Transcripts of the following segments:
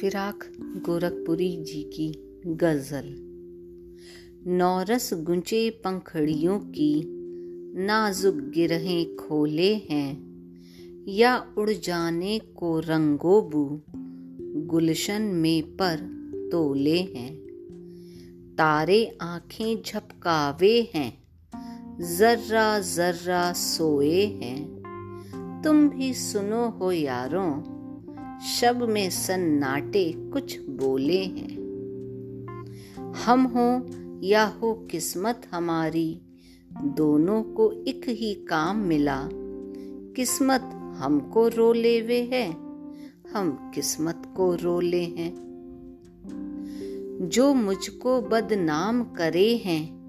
फिराक गोरखपुरी जी की गज़ल। नौरस गुंचे पंखड़ियों की नाजुक गिरहें खोले हैं, या उड़ जाने को रंगोबू गुलशन में पर तोले हैं। तारे आँखें झपकावे हैं, जर्रा जर्रा सोए हैं। तुम भी सुनो हो यारों शब में सन्नाटे कुछ बोले हैं। हम हो या हो किस्मत हमारी, दोनों को एक ही काम मिला। किस्मत हमको रो वे है, हम किस्मत को रो ले हैं। जो मुझको बदनाम करे हैं,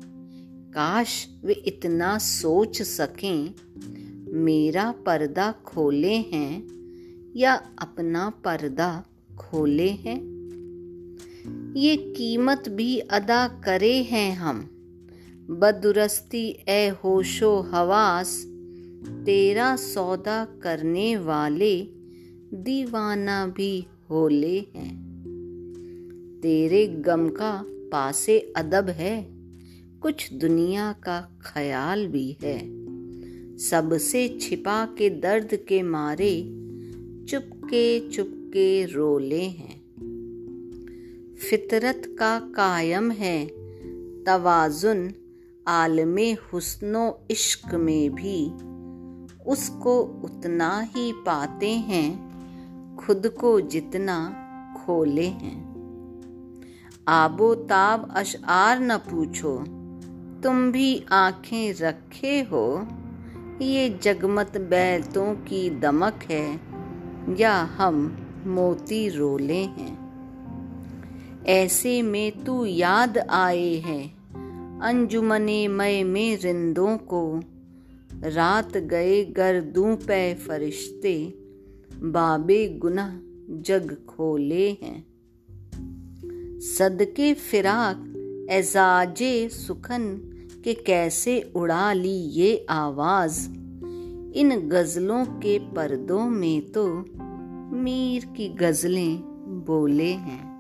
काश वे इतना सोच सकें, मेरा पर्दा खोले हैं या अपना पर्दा खोले हैं? ये कीमत भी अदा करे हैं हम। बदुरस्ती ए होशो हवास, तेरा सौदा करने वाले दीवाना भी होले हैं। तेरे गम का पासे अदब है, कुछ दुनिया का ख्याल भी है। सबसे छिपा के दर्द के मारे चुपके चुपके रोले हैं। फितरत का कायम है, तवाजुन आलमे हुस्नो इश्क में भी। उसको उतना ही पाते हैं, खुद को जितना खोले हैं। आबो ताब अशार न पूछो, तुम भी आँखें रखे हो। ये जगमत बैलतों की दमक है या हम मोती रोले हैं। ऐसे में तू याद आए है, अंजुमने मय में रिंदों को। रात गए गर्दू पे फरिश्ते, बाबे गुना जग खोले हैं। सदके फिराक, एजाजे सुखन के कैसे उड़ा ली ये आवाज़? इन गज़लों के पर्दों में तो मीर की गज़लें बोले हैं।